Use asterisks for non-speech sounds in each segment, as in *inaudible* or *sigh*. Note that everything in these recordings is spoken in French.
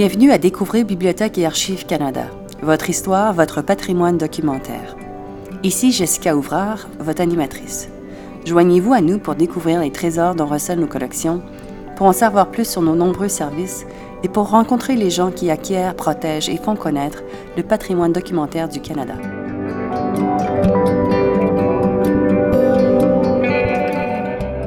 Bienvenue à Découvrir Bibliothèque et Archives Canada, votre histoire, votre patrimoine documentaire. Ici Jessica Ouvrard, votre animatrice. Joignez-vous à nous pour découvrir les trésors dont recèlent nos collections, pour en savoir plus sur nos nombreux services et pour rencontrer les gens qui acquièrent, protègent et font connaître le patrimoine documentaire du Canada.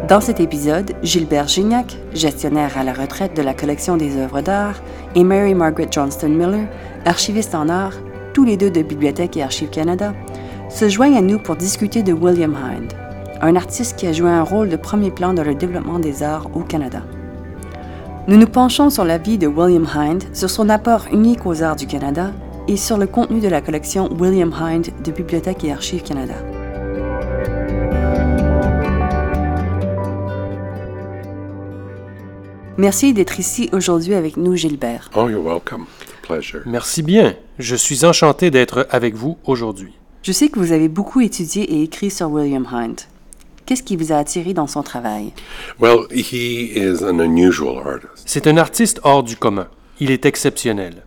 Dans cet épisode, Gilbert Gignac, gestionnaire à la retraite de la collection des œuvres d'art, et Mary Margaret Johnston Miller, archiviste en art, tous les deux de Bibliothèque et Archives Canada, se joignent à nous pour discuter de William Hind, un artiste qui a joué un rôle de premier plan dans le développement des arts au Canada. Nous nous penchons sur la vie de William Hind, sur son apport unique aux arts du Canada et sur le contenu de la collection William Hind de Bibliothèque et Archives Canada. Merci d'être ici aujourd'hui avec nous, Gilbert. Oh, you're welcome. Pleasure. Merci bien. Je suis enchanté d'être avec vous aujourd'hui. Je sais que vous avez beaucoup étudié et écrit sur William Hind. Qu'est-ce qui vous a attiré dans son travail? Well, he is an unusual artist. C'est un artiste hors du commun. Il est exceptionnel.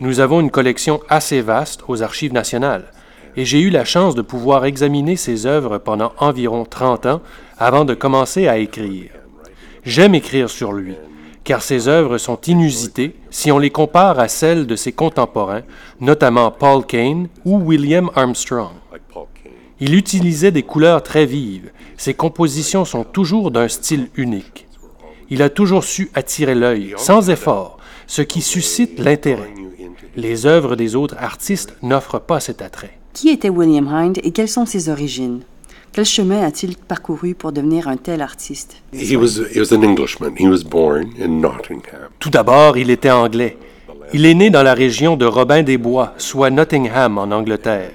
Nous avons une collection assez vaste aux Archives nationales et j'ai eu la chance de pouvoir examiner ses œuvres pendant environ 30 ans avant de commencer à écrire. J'aime écrire sur lui, car ses œuvres sont inusitées si on les compare à celles de ses contemporains, notamment Paul Kane ou William Armstrong. Il utilisait des couleurs très vives. Ses compositions sont toujours d'un style unique. Il a toujours su attirer l'œil, sans effort, ce qui suscite l'intérêt. Les œuvres des autres artistes n'offrent pas cet attrait. Qui était William Hind et quelles sont ses origines? Quel chemin a-t-il parcouru pour devenir un tel artiste? He was he was an Englishman. He was born in Nottingham. Tout d'abord, il était anglais. Il est né dans la région de Robin-des-Bois, soit Nottingham en Angleterre.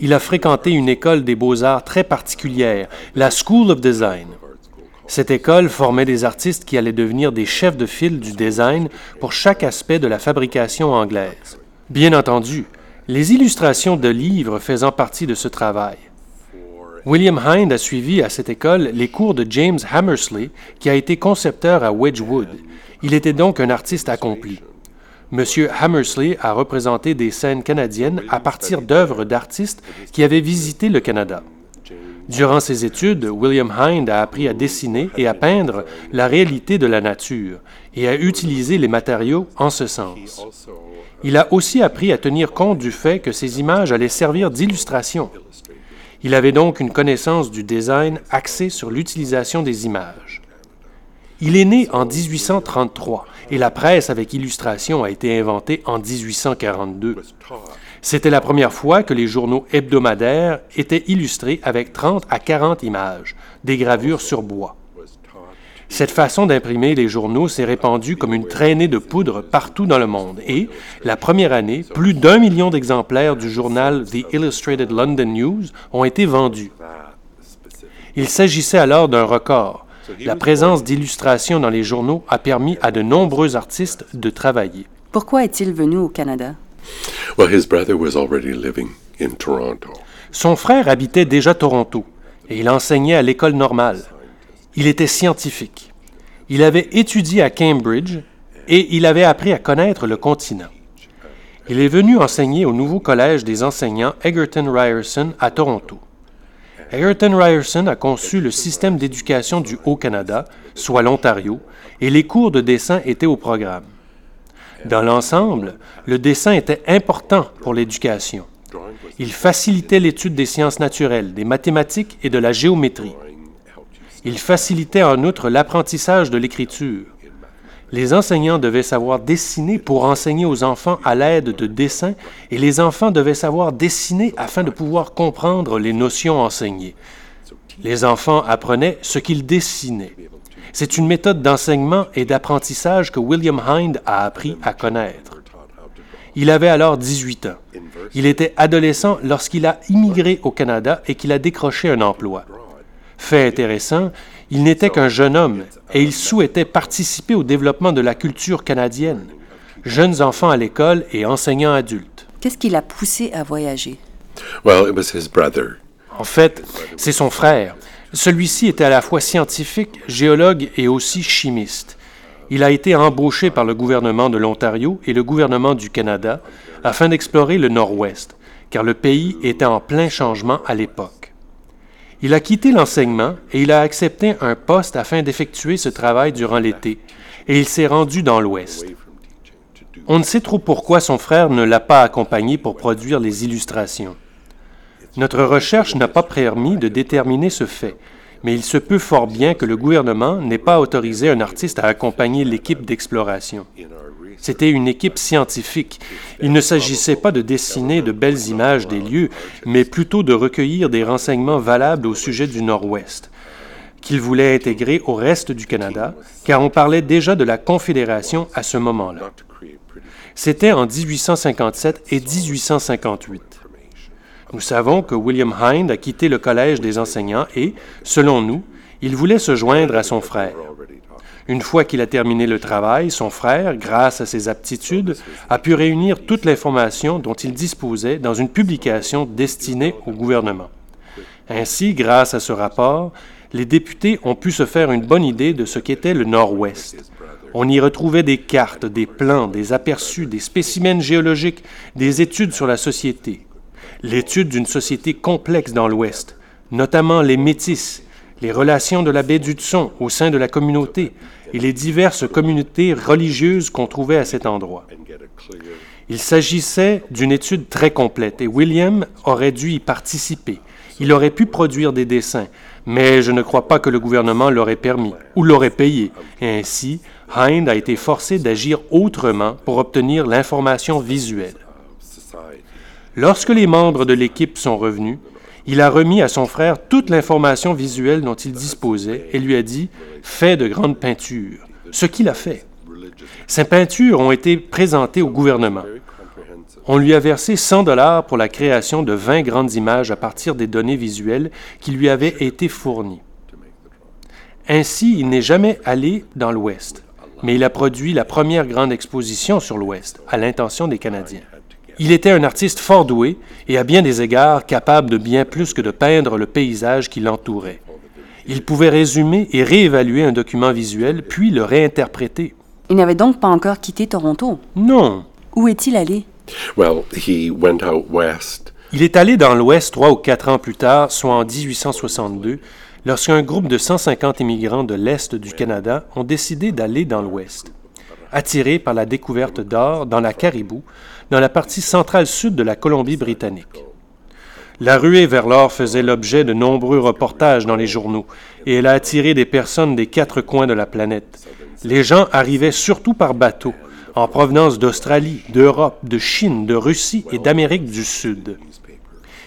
Il a fréquenté une école des beaux-arts très particulière, la School of Design. Cette école formait des artistes qui allaient devenir des chefs de file du design pour chaque aspect de la fabrication anglaise. Bien entendu, les illustrations de livres faisant partie de ce travail. William Hind a suivi à cette école les cours de James Hammersley, qui a été concepteur à Wedgwood. Il était donc un artiste accompli. Monsieur Hammersley a représenté des scènes canadiennes à partir d'œuvres d'artistes qui avaient visité le Canada. Durant ses études, William Hind a appris à dessiner et à peindre la réalité de la nature et à utiliser les matériaux en ce sens. Il a aussi appris à tenir compte du fait que ces images allaient servir d'illustration. Il avait donc une connaissance du design axée sur l'utilisation des images. Il est né en 1833 et la presse avec illustration a été inventée en 1842. C'était la première fois que les journaux hebdomadaires étaient illustrés avec 30 à 40 images, des gravures sur bois. Cette façon d'imprimer les journaux s'est répandue comme une traînée de poudre partout dans le monde et, la première année, plus d'un million d'exemplaires du journal The Illustrated London News ont été vendus. Il s'agissait alors d'un record. La présence d'illustrations dans les journaux a permis à de nombreux artistes de travailler. Pourquoi est-il venu au Canada? Well, his brother was already living in Toronto. Son frère habitait déjà Toronto et il enseignait à l'école normale. Il était scientifique. Il avait étudié à Cambridge et il avait appris à connaître le continent. Il est venu enseigner au nouveau collège des enseignants Egerton Ryerson à Toronto. Egerton Ryerson a conçu le système d'éducation du Haut-Canada, soit l'Ontario, et les cours de dessin étaient au programme. Dans l'ensemble, le dessin était important pour l'éducation. Il facilitait l'étude des sciences naturelles, des mathématiques et de la géométrie. Il facilitait en outre l'apprentissage de l'écriture. Les enseignants devaient savoir dessiner pour enseigner aux enfants à l'aide de dessins et les enfants devaient savoir dessiner afin de pouvoir comprendre les notions enseignées. Les enfants apprenaient ce qu'ils dessinaient. C'est une méthode d'enseignement et d'apprentissage que William Hind a appris à connaître. Il avait alors 18 ans. Il était adolescent lorsqu'il a immigré au Canada et qu'il a décroché un emploi. Fait intéressant, il n'était qu'un jeune homme et il souhaitait participer au développement de la culture canadienne. Jeunes enfants à l'école et enseignants adultes. Qu'est-ce qui l'a poussé à voyager? Well, it was his brother. En fait, c'est son frère. Celui-ci était à la fois scientifique, géologue et aussi chimiste. Il a été embauché par le gouvernement de l'Ontario et le gouvernement du Canada afin d'explorer le Nord-Ouest, car le pays était en plein changement à l'époque. Il a quitté l'enseignement et il a accepté un poste afin d'effectuer ce travail durant l'été, et il s'est rendu dans l'Ouest. On ne sait trop pourquoi son frère ne l'a pas accompagné pour produire les illustrations. Notre recherche n'a pas permis de déterminer ce fait, mais il se peut fort bien que le gouvernement n'ait pas autorisé un artiste à accompagner l'équipe d'exploration. C'était une équipe scientifique. Il ne s'agissait pas de dessiner de belles images des lieux, mais plutôt de recueillir des renseignements valables au sujet du Nord-Ouest, qu'il voulait intégrer au reste du Canada, car on parlait déjà de la Confédération à ce moment-là. C'était en 1857 et 1858. Nous savons que William Hind a quitté le Collège des enseignants et, selon nous, il voulait se joindre à son frère. Une fois qu'il a terminé le travail, son frère, grâce à ses aptitudes, a pu réunir toute l'information dont il disposait dans une publication destinée au gouvernement. Ainsi, grâce à ce rapport, les députés ont pu se faire une bonne idée de ce qu'était le Nord-Ouest. On y retrouvait des cartes, des plans, des aperçus, des spécimens géologiques, des études sur la société. L'étude d'une société complexe dans l'Ouest, notamment les métis, les relations de la baie du Tson au sein de la communauté et les diverses communautés religieuses qu'on trouvait à cet endroit. Il s'agissait d'une étude très complète et William aurait dû y participer. Il aurait pu produire des dessins, mais je ne crois pas que le gouvernement l'aurait permis ou l'aurait payé. Ainsi, Hind a été forcé d'agir autrement pour obtenir l'information visuelle. Lorsque les membres de l'équipe sont revenus, il a remis à son frère toute l'information visuelle dont il disposait et lui a dit Fais de grandes peintures. Ce qu'il a fait. Ces peintures ont été présentées au gouvernement. On lui a versé 100 dollars pour la création de 20 grandes images à partir des données visuelles qui lui avaient été fournies. Ainsi, il n'est jamais allé dans l'Ouest, mais il a produit la première grande exposition sur l'Ouest, à l'intention des Canadiens. Il était un artiste fort doué et à bien des égards capable de bien plus que de peindre le paysage qui l'entourait. Il pouvait résumer et réévaluer un document visuel, puis le réinterpréter. Il n'avait donc pas encore quitté Toronto. Non. Où est-il allé? Well, he went out west. Il est allé dans l'Ouest trois ou quatre ans plus tard, soit en 1862, lorsqu'un groupe de 150 immigrants de l'Est du Canada ont décidé d'aller dans l'Ouest. Attirés par la découverte d'or dans la Caribou, dans la partie centrale sud de la Colombie-Britannique. La ruée vers l'or faisait l'objet de nombreux reportages dans les journaux, et elle a attiré des personnes des quatre coins de la planète. Les gens arrivaient surtout par bateau, en provenance d'Australie, d'Europe, de Chine, de Russie et d'Amérique du Sud.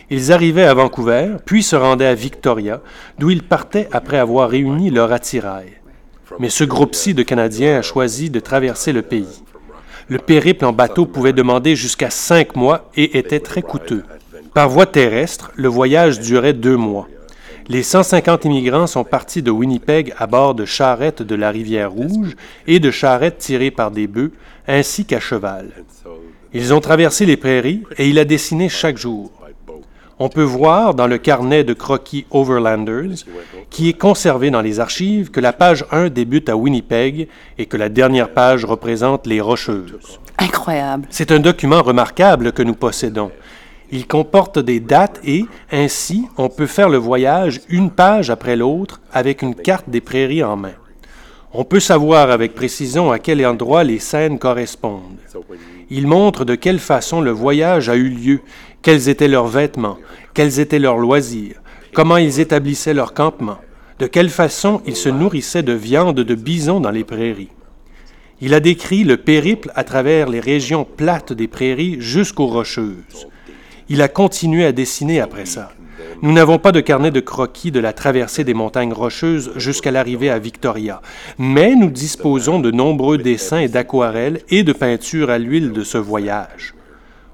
Ils arrivaient à Vancouver, puis se rendaient à Victoria, d'où ils partaient après avoir réuni leur attirail. Mais ce groupe-ci de Canadiens a choisi de traverser le pays. Le périple en bateau pouvait demander jusqu'à cinq mois et était très coûteux. Par voie terrestre, le voyage durait deux mois. Les 150 immigrants sont partis de Winnipeg à bord de charrettes de la rivière Rouge et de charrettes tirées par des bœufs, ainsi qu'à cheval. Ils ont traversé les prairies et il a dessiné chaque jour. On peut voir dans le carnet de croquis Overlanders, qui est conservé dans les archives, que la page 1 débute à Winnipeg et que la dernière page représente les Rocheuses. Incroyable. C'est un document remarquable que nous possédons. Il comporte des dates et, ainsi, on peut faire le voyage une page après l'autre avec une carte des prairies en main. On peut savoir avec précision à quel endroit les scènes correspondent. Il montre de quelle façon le voyage a eu lieu, quels étaient leurs vêtements, quels étaient leurs loisirs, comment ils établissaient leur campement, de quelle façon ils se nourrissaient de viande de bison dans les prairies. Il a décrit le périple à travers les régions plates des prairies jusqu'aux rocheuses. Il a continué à dessiner après ça. Nous n'avons pas de carnet de croquis de la traversée des montagnes rocheuses jusqu'à l'arrivée à Victoria, mais nous disposons de nombreux dessins et d'aquarelles et de peintures à l'huile de ce voyage.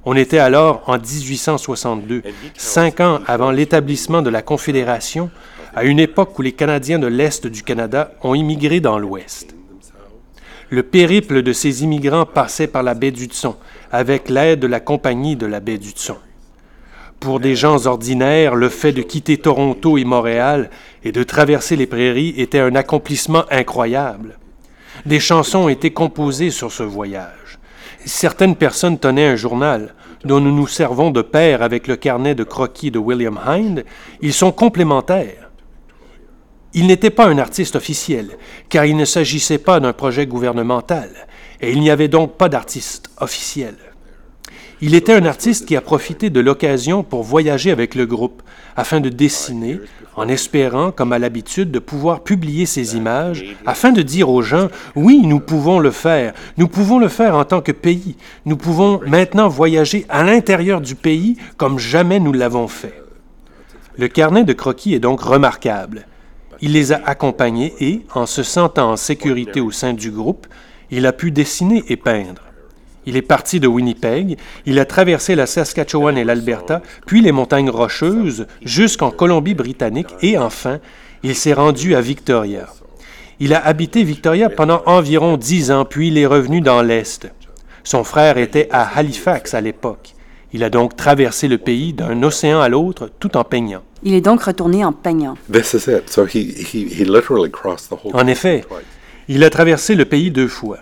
On était alors en 1862, cinq ans avant l'établissement de la Confédération, à une époque où les Canadiens de l'Est du Canada ont immigré dans l'Ouest. Le périple de ces immigrants passait par la baie du Tson, avec l'aide de la Compagnie de la baie du Tson. Pour des gens ordinaires, le fait de quitter Toronto et Montréal et de traverser les prairies était un accomplissement incroyable. Des chansons ont été composées sur ce voyage. Certaines personnes tenaient un journal, dont nous nous servons de pair avec le carnet de croquis de William Hind. Ils sont complémentaires. Il n'était pas un artiste officiel, car il ne s'agissait pas d'un projet gouvernemental, et il n'y avait donc pas d'artiste officiel. Il était un artiste qui a profité de l'occasion pour voyager avec le groupe, afin de dessiner, en espérant, comme à l'habitude, de pouvoir publier ses images, afin de dire aux gens, oui, nous pouvons le faire, nous pouvons le faire en tant que pays, nous pouvons maintenant voyager à l'intérieur du pays comme jamais nous l'avons fait. Le carnet de croquis est donc remarquable. Il les a accompagnés et, en se sentant en sécurité au sein du groupe, il a pu dessiner et peindre. Il est parti de Winnipeg, il a traversé la Saskatchewan et l'Alberta, puis les montagnes rocheuses, jusqu'en Colombie-Britannique et enfin, il s'est rendu à Victoria. Il a habité Victoria pendant environ dix ans, puis il est revenu dans l'Est. Son frère était à Halifax à l'époque. Il a donc traversé le pays d'un océan à l'autre tout en peignant. Il est donc retourné en peignant. En effet, il a traversé le pays deux fois.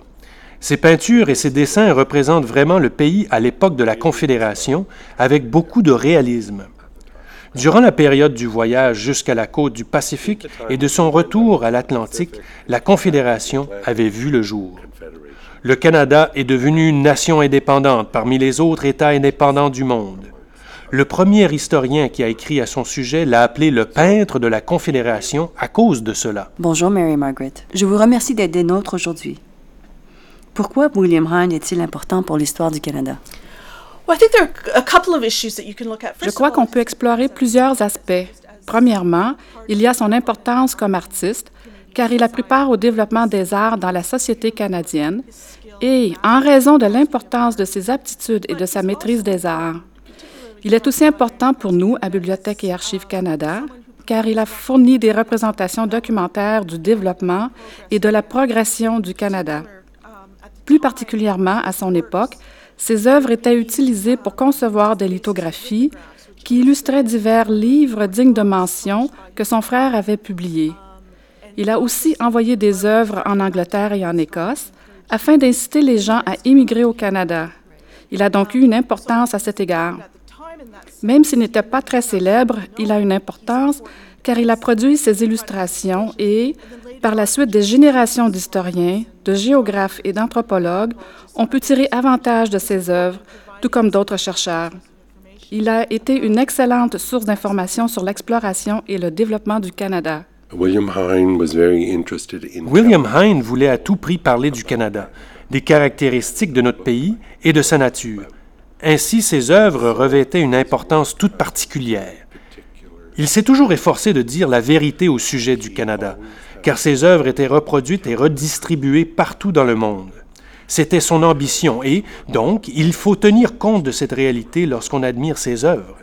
Ses peintures et ses dessins représentent vraiment le pays à l'époque de la Confédération avec beaucoup de réalisme. Durant la période du voyage jusqu'à la côte du Pacifique et de son retour à l'Atlantique, la Confédération avait vu le jour. Le Canada est devenu une nation indépendante parmi les autres États indépendants du monde. Le premier historien qui a écrit à son sujet l'a appelé le peintre de la Confédération à cause de cela. Bonjour Mary Margaret. Je vous remercie d'être des nôtres aujourd'hui. Pourquoi William Hind est-il important pour l'histoire du Canada? Je crois qu'on peut explorer plusieurs aspects. Premièrement, il y a son importance comme artiste, car il a pris part au développement des arts dans la société canadienne et en raison de l'importance de ses aptitudes et de sa maîtrise des arts. Il est aussi important pour nous à Bibliothèque et Archives Canada, car il a fourni des représentations documentaires du développement et de la progression du Canada. Plus particulièrement à son époque, ses œuvres étaient utilisées pour concevoir des lithographies qui illustraient divers livres dignes de mention que son frère avait publiés. Il a aussi envoyé des œuvres en Angleterre et en Écosse afin d'inciter les gens à émigrer au Canada. Il a donc eu une importance à cet égard. Même s'il n'était pas très célèbre, il a une importance car il a produit ses illustrations et, par la suite, des générations d'historiens, de géographes et d'anthropologues ont pu tirer avantage de ses œuvres, tout comme d'autres chercheurs. Il a été une excellente source d'informations sur l'exploration et le développement du Canada. William William Hind voulait à tout prix parler du Canada, des caractéristiques de notre pays et de sa nature. Ainsi, ses œuvres revêtaient une importance toute particulière. Il s'est toujours efforcé de dire la vérité au sujet du Canada, car ses œuvres étaient reproduites et redistribuées partout dans le monde. C'était son ambition et, donc, il faut tenir compte de cette réalité lorsqu'on admire ses œuvres.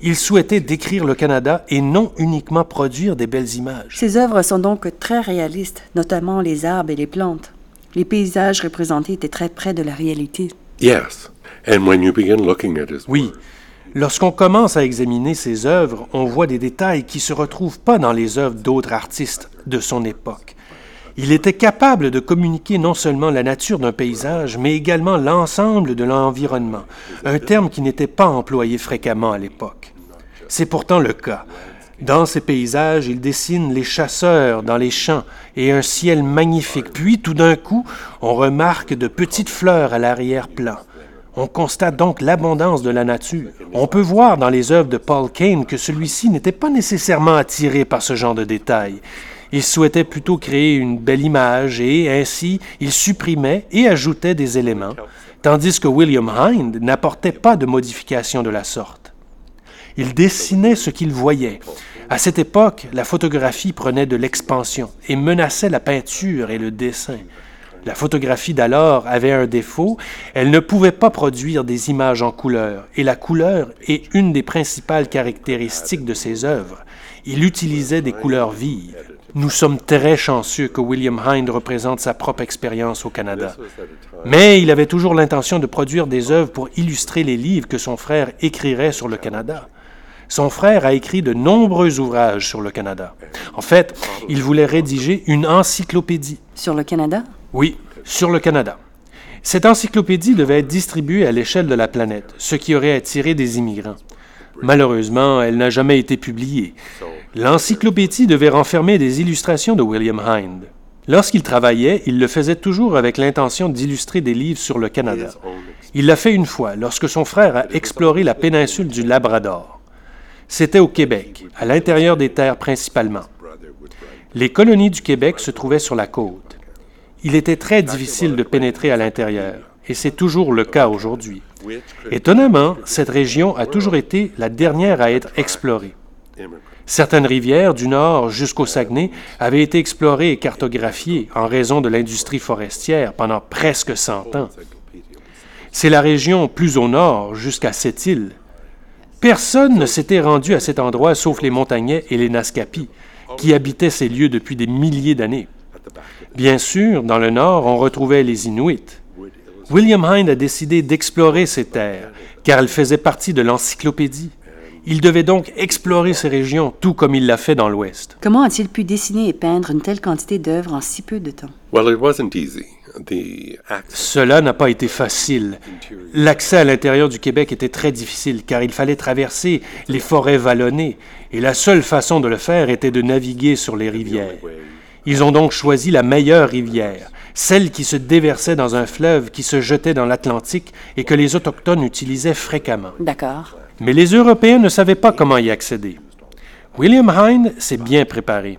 Il souhaitait décrire le Canada et non uniquement produire des belles images. Ses œuvres sont donc très réalistes, notamment les arbres et les plantes. Les paysages représentés étaient très près de la réalité. Yes. Oui. Lorsqu'on commence à examiner ses œuvres, on voit des détails qui ne se retrouvent pas dans les œuvres d'autres artistes de son époque. Il était capable de communiquer non seulement la nature d'un paysage, mais également l'ensemble de l'environnement, un terme qui n'était pas employé fréquemment à l'époque. C'est pourtant le cas. Dans ces paysages, il dessine les chasseurs dans les champs et un ciel magnifique. Puis, tout d'un coup, on remarque de petites fleurs à l'arrière-plan. On constate donc l'abondance de la nature. On peut voir dans les œuvres de Paul Kane que celui-ci n'était pas nécessairement attiré par ce genre de détails. Il souhaitait plutôt créer une belle image et ainsi il supprimait et ajoutait des éléments, tandis que William Hind n'apportait pas de modification de la sorte. Il dessinait ce qu'il voyait. À cette époque, la photographie prenait de l'expansion et menaçait la peinture et le dessin. La photographie d'alors avait un défaut, elle ne pouvait pas produire des images en couleur, et la couleur est une des principales caractéristiques de ses œuvres. Il utilisait des couleurs vives. Nous sommes très chanceux que William Hind représente sa propre expérience au Canada. Mais il avait toujours l'intention de produire des œuvres pour illustrer les livres que son frère écrirait sur le Canada. Son frère a écrit de nombreux ouvrages sur le Canada. En fait, il voulait rédiger une encyclopédie. Sur le Canada? Oui, sur le Canada. Cette encyclopédie devait être distribuée à l'échelle de la planète, ce qui aurait attiré des immigrants. Malheureusement, elle n'a jamais été publiée. L'encyclopédie devait renfermer des illustrations de William Hind. Lorsqu'il travaillait, il le faisait toujours avec l'intention d'illustrer des livres sur le Canada. Il l'a fait une fois, lorsque son frère a exploré la péninsule du Labrador. C'était au Québec, à l'intérieur des terres principalement. Les colonies du Québec se trouvaient sur la côte. Il était très difficile de pénétrer à l'intérieur, et c'est toujours le cas aujourd'hui. Étonnamment, cette région a toujours été la dernière à être explorée. Certaines rivières, du nord jusqu'au Saguenay, avaient été explorées et cartographiées en raison de l'industrie forestière pendant presque 100 ans. C'est la région plus au nord, jusqu'à cette île. Personne ne s'était rendu à cet endroit sauf les montagnais et les Naskapis, qui habitaient ces lieux depuis des milliers d'années. Bien sûr, dans le nord, on retrouvait les Inuits. William Hind a décidé d'explorer ces terres, car elles faisaient partie de l'encyclopédie. Il devait donc explorer ces régions, tout comme il l'a fait dans l'Ouest. Comment a-t-il pu dessiner et peindre une telle quantité d'œuvres en si peu de temps? Well, it wasn't easy. The Cela n'a pas été facile. L'accès à l'intérieur du Québec était très difficile car il fallait traverser les forêts vallonnées et la seule façon de le faire était de naviguer sur les rivières. Ils ont donc choisi la meilleure rivière, celle qui se déversait dans un fleuve qui se jetait dans l'Atlantique et que les Autochtones utilisaient fréquemment. D'accord. Mais les Européens ne savaient pas comment y accéder. William Hind s'est bien préparé.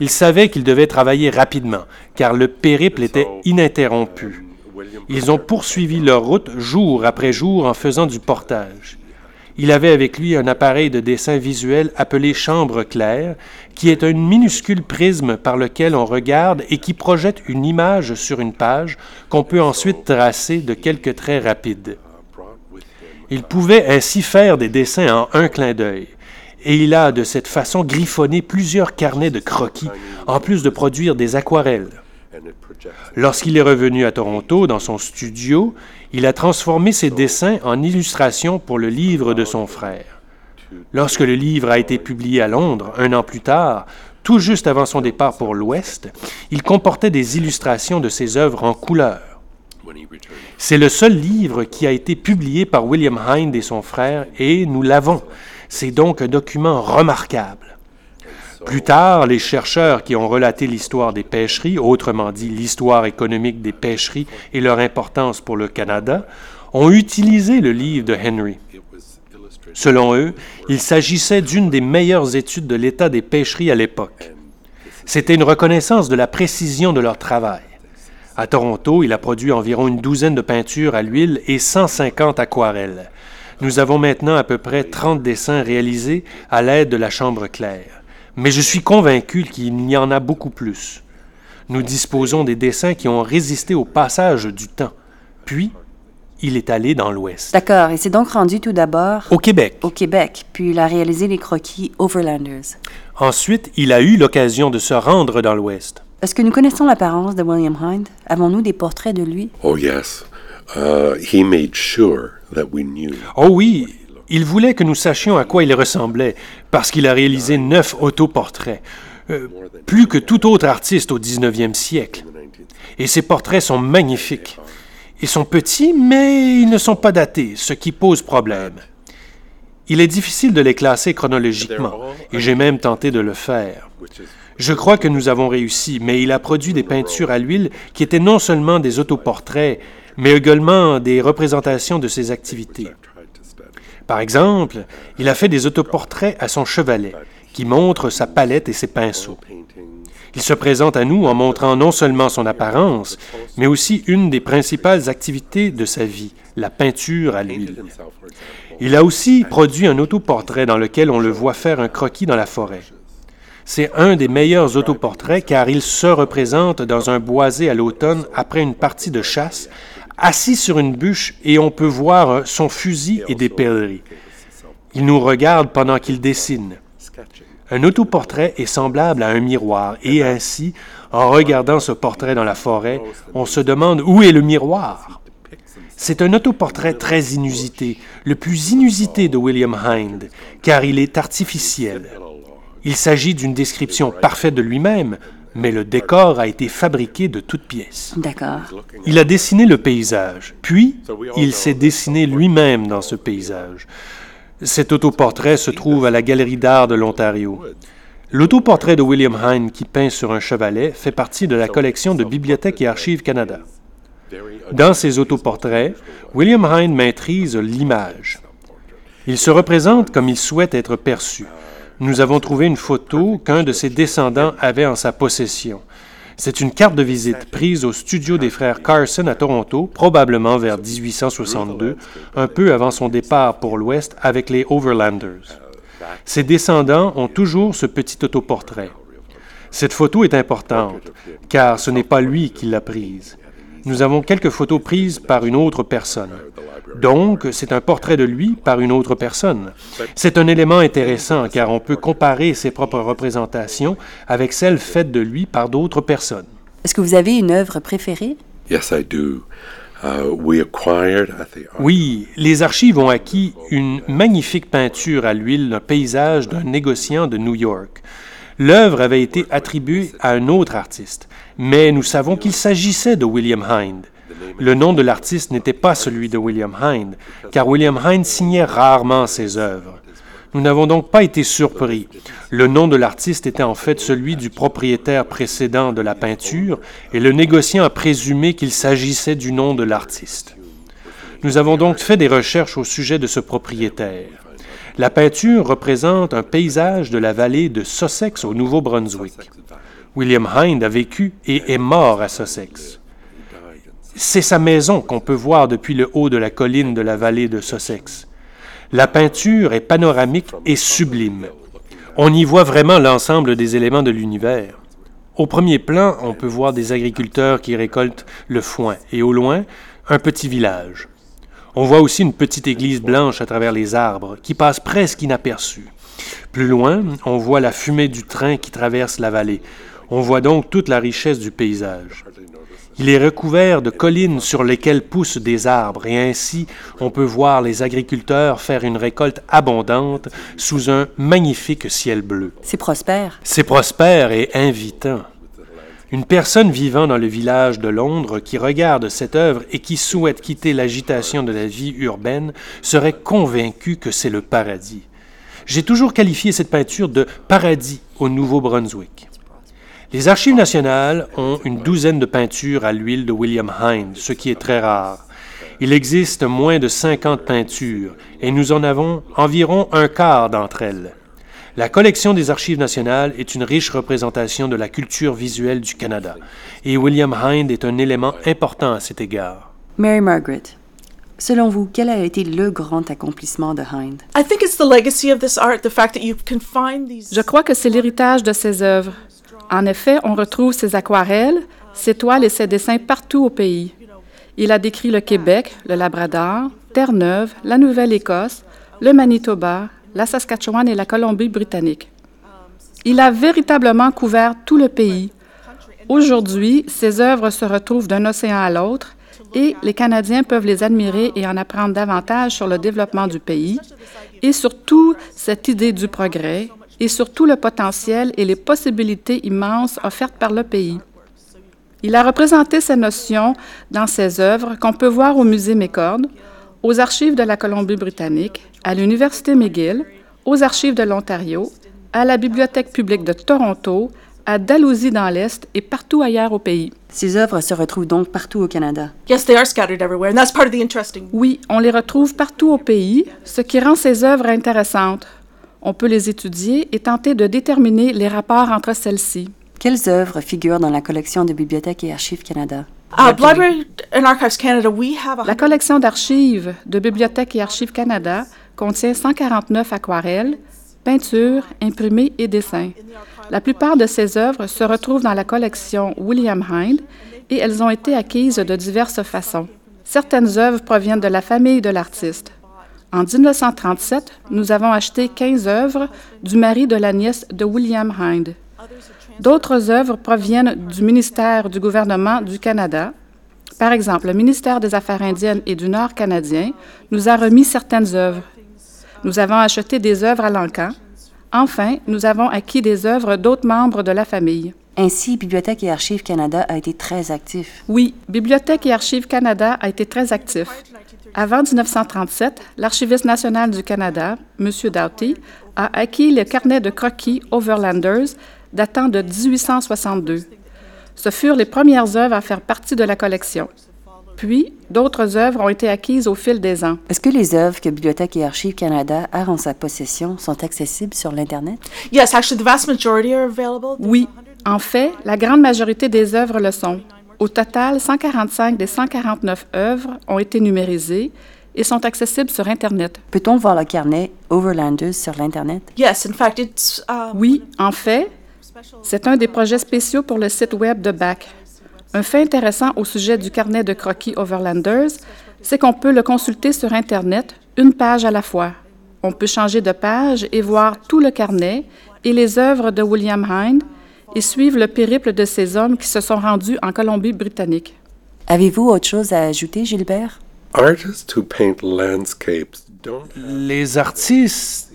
Il savait qu'il devait travailler rapidement, car le périple était ininterrompu. Ils ont poursuivi leur route jour après jour en faisant du portage. Il avait avec lui un appareil de dessin visuel appelé chambre claire, qui est un minuscule prisme par lequel on regarde et qui projette une image sur une page qu'on peut ensuite tracer de quelques traits rapides. Il pouvait ainsi faire des dessins en un clin d'œil. Et il a de cette façon griffonné plusieurs carnets de croquis, en plus de produire des aquarelles. Lorsqu'il est revenu à Toronto, dans son studio, il a transformé ses dessins en illustrations pour le livre de son frère. Lorsque le livre a été publié à Londres, un an plus tard, tout juste avant son départ pour l'Ouest, il comportait des illustrations de ses œuvres en couleur. C'est le seul livre qui a été publié par William Hind et son frère, et nous l'avons. C'est donc un document remarquable. Plus tard, les chercheurs qui ont relaté l'histoire des pêcheries, autrement dit l'histoire économique des pêcheries et leur importance pour le Canada, ont utilisé le livre de Henry. Selon eux, il s'agissait d'une des meilleures études de l'état des pêcheries à l'époque. C'était une reconnaissance de la précision de leur travail. À Toronto, il a produit environ une douzaine de peintures à l'huile et 150 aquarelles. Nous avons maintenant à peu près 30 dessins réalisés à l'aide de la chambre claire. Mais je suis convaincu qu'il y en a beaucoup plus. Nous disposons des dessins qui ont résisté au passage du temps. Puis, il est allé dans l'Ouest. D'accord. Il s'est donc rendu tout d'abord Au Québec. au Québec, puis il a réalisé les croquis Overlanders. Ensuite, il a eu l'occasion de se rendre dans l'Ouest. Est-ce que nous connaissons l'apparence de William Hind? Avons-nous des portraits de lui? Oh, yes. Uh, he made sure that we knew. Oh oui, il voulait que nous sachions à quoi il ressemblait, parce qu'il a réalisé neuf autoportraits, euh, plus que tout autre artiste au 19e siècle. Et ses portraits sont magnifiques. Ils sont petits, mais ils ne sont pas datés, ce qui pose problème. Il est difficile de les classer chronologiquement, et j'ai même tenté de le faire. Je crois que nous avons réussi, mais il a produit des peintures à l'huile qui étaient non seulement des autoportraits, mais également des représentations de ses activités. Par exemple, il a fait des autoportraits à son chevalet, qui montrent sa palette et ses pinceaux. Il se présente à nous en montrant non seulement son apparence, mais aussi une des principales activités de sa vie, la peinture à l'huile. Il a aussi produit un autoportrait dans lequel on le voit faire un croquis dans la forêt. C'est un des meilleurs autoportraits car il se représente dans un boisé à l'automne après une partie de chasse, assis sur une bûche et on peut voir son fusil et des pèleries. Il nous regarde pendant qu'il dessine. Un autoportrait est semblable à un miroir et ainsi, en regardant ce portrait dans la forêt, on se demande où est le miroir. C'est un autoportrait très inusité, le plus inusité de William Hind, car il est artificiel. Il s'agit d'une description parfaite de lui-même, mais le décor a été fabriqué de toutes pièces. D'accord. Il a dessiné le paysage, puis il s'est dessiné lui-même dans ce paysage. Cet autoportrait se trouve à la Galerie d'art de l'Ontario. L'autoportrait de William Hine qui peint sur un chevalet fait partie de la collection de Bibliothèque et Archives Canada. Dans ses autoportraits, William Hine maîtrise l'image. Il se représente comme il souhaite être perçu. Nous avons trouvé une photo qu'un de ses descendants avait en sa possession. C'est une carte de visite prise au studio des frères Carson à Toronto, probablement vers 1862, un peu avant son départ pour l'Ouest avec les Overlanders. Ses descendants ont toujours ce petit autoportrait. Cette photo est importante, car ce n'est pas lui qui l'a prise. Nous avons quelques photos prises par une autre personne. Donc, c'est un portrait de lui par une autre personne. C'est un élément intéressant car on peut comparer ses propres représentations avec celles faites de lui par d'autres personnes. Est-ce que vous avez une œuvre préférée? Yes, I do. Uh, we acquired at the Oui, les archives ont acquis une magnifique peinture à l'huile d'un paysage d'un négociant de New York. L'œuvre avait été attribuée à un autre artiste, mais nous savons qu'il s'agissait de William Hind. Le nom de l'artiste n'était pas celui de William Hind, car William Hind signait rarement ses œuvres. Nous n'avons donc pas été surpris. Le nom de l'artiste était en fait celui du propriétaire précédent de la peinture, et le négociant a présumé qu'il s'agissait du nom de l'artiste. Nous avons donc fait des recherches au sujet de ce propriétaire. La peinture représente un paysage de la vallée de Sussex au Nouveau-Brunswick. William Hind a vécu et est mort à Sussex. C'est sa maison qu'on peut voir depuis le haut de la colline de la vallée de Sussex. La peinture est panoramique et sublime. On y voit vraiment l'ensemble des éléments de l'univers. Au premier plan, on peut voir des agriculteurs qui récoltent le foin et au loin, un petit village. On voit aussi une petite église blanche à travers les arbres qui passe presque inaperçue. Plus loin, on voit la fumée du train qui traverse la vallée. On voit donc toute la richesse du paysage. Il est recouvert de collines sur lesquelles poussent des arbres et ainsi on peut voir les agriculteurs faire une récolte abondante sous un magnifique ciel bleu. C'est prospère. C'est prospère et invitant. Une personne vivant dans le village de Londres qui regarde cette œuvre et qui souhaite quitter l'agitation de la vie urbaine serait convaincu que c'est le paradis. J'ai toujours qualifié cette peinture de paradis au Nouveau-Brunswick. Les Archives nationales ont une douzaine de peintures à l'huile de William Hind, ce qui est très rare. Il existe moins de 50 peintures et nous en avons environ un quart d'entre elles. La collection des Archives nationales est une riche représentation de la culture visuelle du Canada et William Hind est un élément important à cet égard. Mary Margaret, selon vous, quel a été le grand accomplissement de Hind? Je crois que c'est l'héritage de ses œuvres. En effet, on retrouve ses aquarelles, ses toiles et ses dessins partout au pays. Il a décrit le Québec, le Labrador, Terre-Neuve, la Nouvelle-Écosse, le Manitoba, la Saskatchewan et la Colombie-Britannique. Il a véritablement couvert tout le pays. Aujourd'hui, ses œuvres se retrouvent d'un océan à l'autre et les Canadiens peuvent les admirer et en apprendre davantage sur le développement du pays et surtout cette idée du progrès et sur tout le potentiel et les possibilités immenses offertes par le pays. Il a représenté ces notions dans ses œuvres qu'on peut voir au Musée McCord, aux Archives de la Colombie-Britannique, à l'Université McGill, aux Archives de l'Ontario, à la Bibliothèque publique de Toronto, à Dalhousie dans l'Est et partout ailleurs au pays. Ces œuvres se retrouvent donc partout au Canada. Oui, on les retrouve partout au pays, ce qui rend ces œuvres intéressantes. On peut les étudier et tenter de déterminer les rapports entre celles-ci. Quelles œuvres figurent dans la collection de Bibliothèque et Archives Canada? La collection d'archives de Bibliothèque et Archives Canada contient 149 aquarelles, peintures, imprimés et dessins. La plupart de ces œuvres se retrouvent dans la collection William Hind et elles ont été acquises de diverses façons. Certaines œuvres proviennent de la famille de l'artiste. En 1937, nous avons acheté 15 œuvres du mari de la nièce de William Hind. D'autres œuvres proviennent du ministère du gouvernement du Canada. Par exemple, le ministère des Affaires indiennes et du Nord canadien nous a remis certaines œuvres. Nous avons acheté des œuvres à Lancan. Enfin, nous avons acquis des œuvres d'autres membres de la famille. Ainsi, Bibliothèque et Archives Canada a été très actif. Oui, Bibliothèque et Archives Canada a été très actif. Avant 1937, l'archiviste national du Canada, M. Doughty, a acquis le carnet de croquis Overlanders datant de 1862. Ce furent les premières œuvres à faire partie de la collection. Puis, d'autres œuvres ont été acquises au fil des ans. Est-ce que les œuvres que Bibliothèque et Archives Canada a en sa possession sont accessibles sur l'Internet? Yes, actually, the vast majority are available. Oui, en fait, la grande majorité des œuvres le sont. Au total, 145 des 149 œuvres ont été numérisées et sont accessibles sur Internet. Peut-on voir le carnet Overlanders sur l'Internet? Yes, in fact, it's. Um, Oui, en fait, c'est un des projets spéciaux pour le site web de BAC. Un fait intéressant au sujet du carnet de croquis Overlanders, c'est qu'on peut le consulter sur Internet, une page à la fois. On peut changer de page et voir tout le carnet et les œuvres de William Hind et suivre le périple de ces hommes qui se sont rendus en Colombie-Britannique. Avez-vous autre chose à ajouter, Gilbert? Artists who paint landscapes don't Les artistes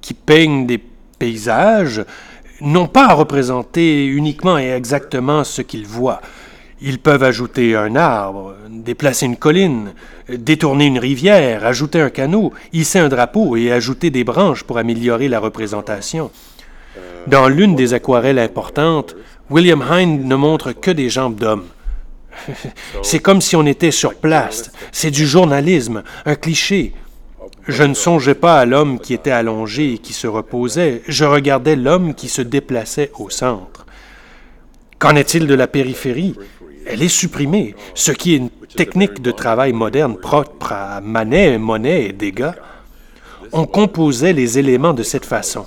qui peignent des paysages n'ont pas à représenter uniquement et exactement ce qu'ils voient. Ils peuvent ajouter un arbre, déplacer une colline, détourner une rivière, ajouter un canot, hisser un drapeau et ajouter des branches pour améliorer la représentation. Dans l'une des aquarelles importantes, William Hind ne montre que des jambes d'homme. *laughs* C'est comme si on était sur place. C'est du journalisme, un cliché. Je ne songeais pas à l'homme qui était allongé et qui se reposait, je regardais l'homme qui se déplaçait au centre. Qu'en est-il de la périphérie? Elle est supprimée, ce qui est une technique de travail moderne propre à Manet, Monet et Degas. On composait les éléments de cette façon.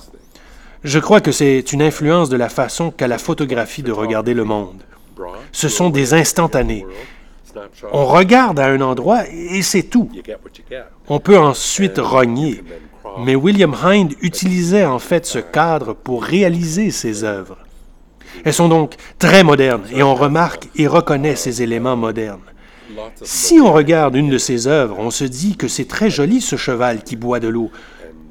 Je crois que c'est une influence de la façon qu'a la photographie de regarder le monde. Ce sont des instantanés. On regarde à un endroit et c'est tout. On peut ensuite rogner. Mais William Hind utilisait en fait ce cadre pour réaliser ses œuvres. Elles sont donc très modernes et on remarque et reconnaît ces éléments modernes. Si on regarde une de ses œuvres, on se dit que c'est très joli ce cheval qui boit de l'eau.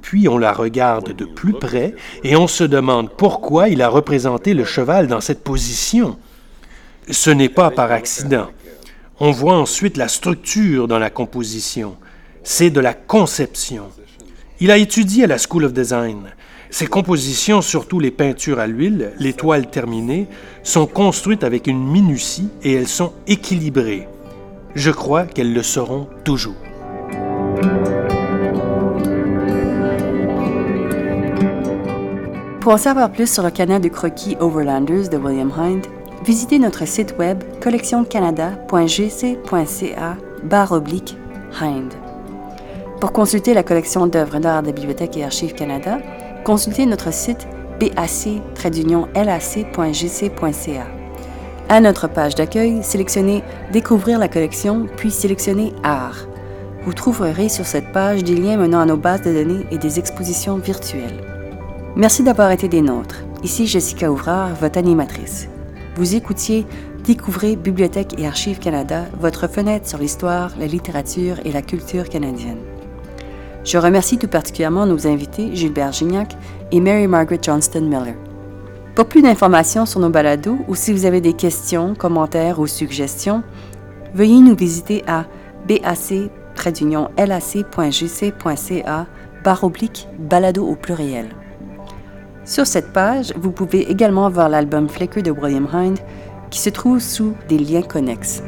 Puis on la regarde de plus près et on se demande pourquoi il a représenté le cheval dans cette position. Ce n'est pas par accident. On voit ensuite la structure dans la composition. C'est de la conception. Il a étudié à la School of Design. Ses compositions, surtout les peintures à l'huile, les toiles terminées, sont construites avec une minutie et elles sont équilibrées. Je crois qu'elles le seront toujours. Pour en savoir plus sur le canal de croquis Overlanders de William Hind, visitez notre site web collectioncanada.gc.ca barre oblique Hind. Pour consulter la collection d'œuvres d'art de Bibliothèque et Archives Canada, consultez notre site bac-lac.gc.ca. À notre page d'accueil, sélectionnez Découvrir la collection, puis sélectionnez Art. Vous trouverez sur cette page des liens menant à nos bases de données et des expositions virtuelles. Merci d'avoir été des nôtres. Ici Jessica Ouvrard, votre animatrice. Vous écoutiez Découvrez Bibliothèque et Archives Canada, votre fenêtre sur l'histoire, la littérature et la culture canadienne. Je remercie tout particulièrement nos invités Gilbert Gignac et Mary Margaret Johnston Miller. Pour plus d'informations sur nos balados ou si vous avez des questions, commentaires ou suggestions, veuillez nous visiter à bac-lac.gc.ca balado au pluriel. Sur cette page, vous pouvez également voir l'album Flicker de William Hind qui se trouve sous des liens connexes.